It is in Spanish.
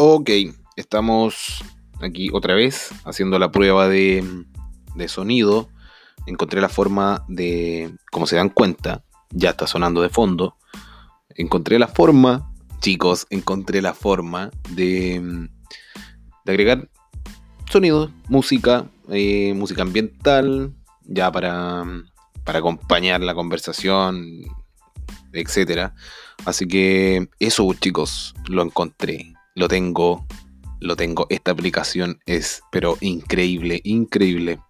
Ok, estamos aquí otra vez haciendo la prueba de, sonido. Encontré la forma de, como se dan cuenta, ya está sonando de fondo. Encontré la forma, chicos, encontré la forma de, de agregar sonido, música, eh, música ambiental, ya para, para acompañar la conversación, etc. Así que eso, chicos, lo encontré lo tengo, lo tengo. Esta aplicación es, pero increíble, increíble.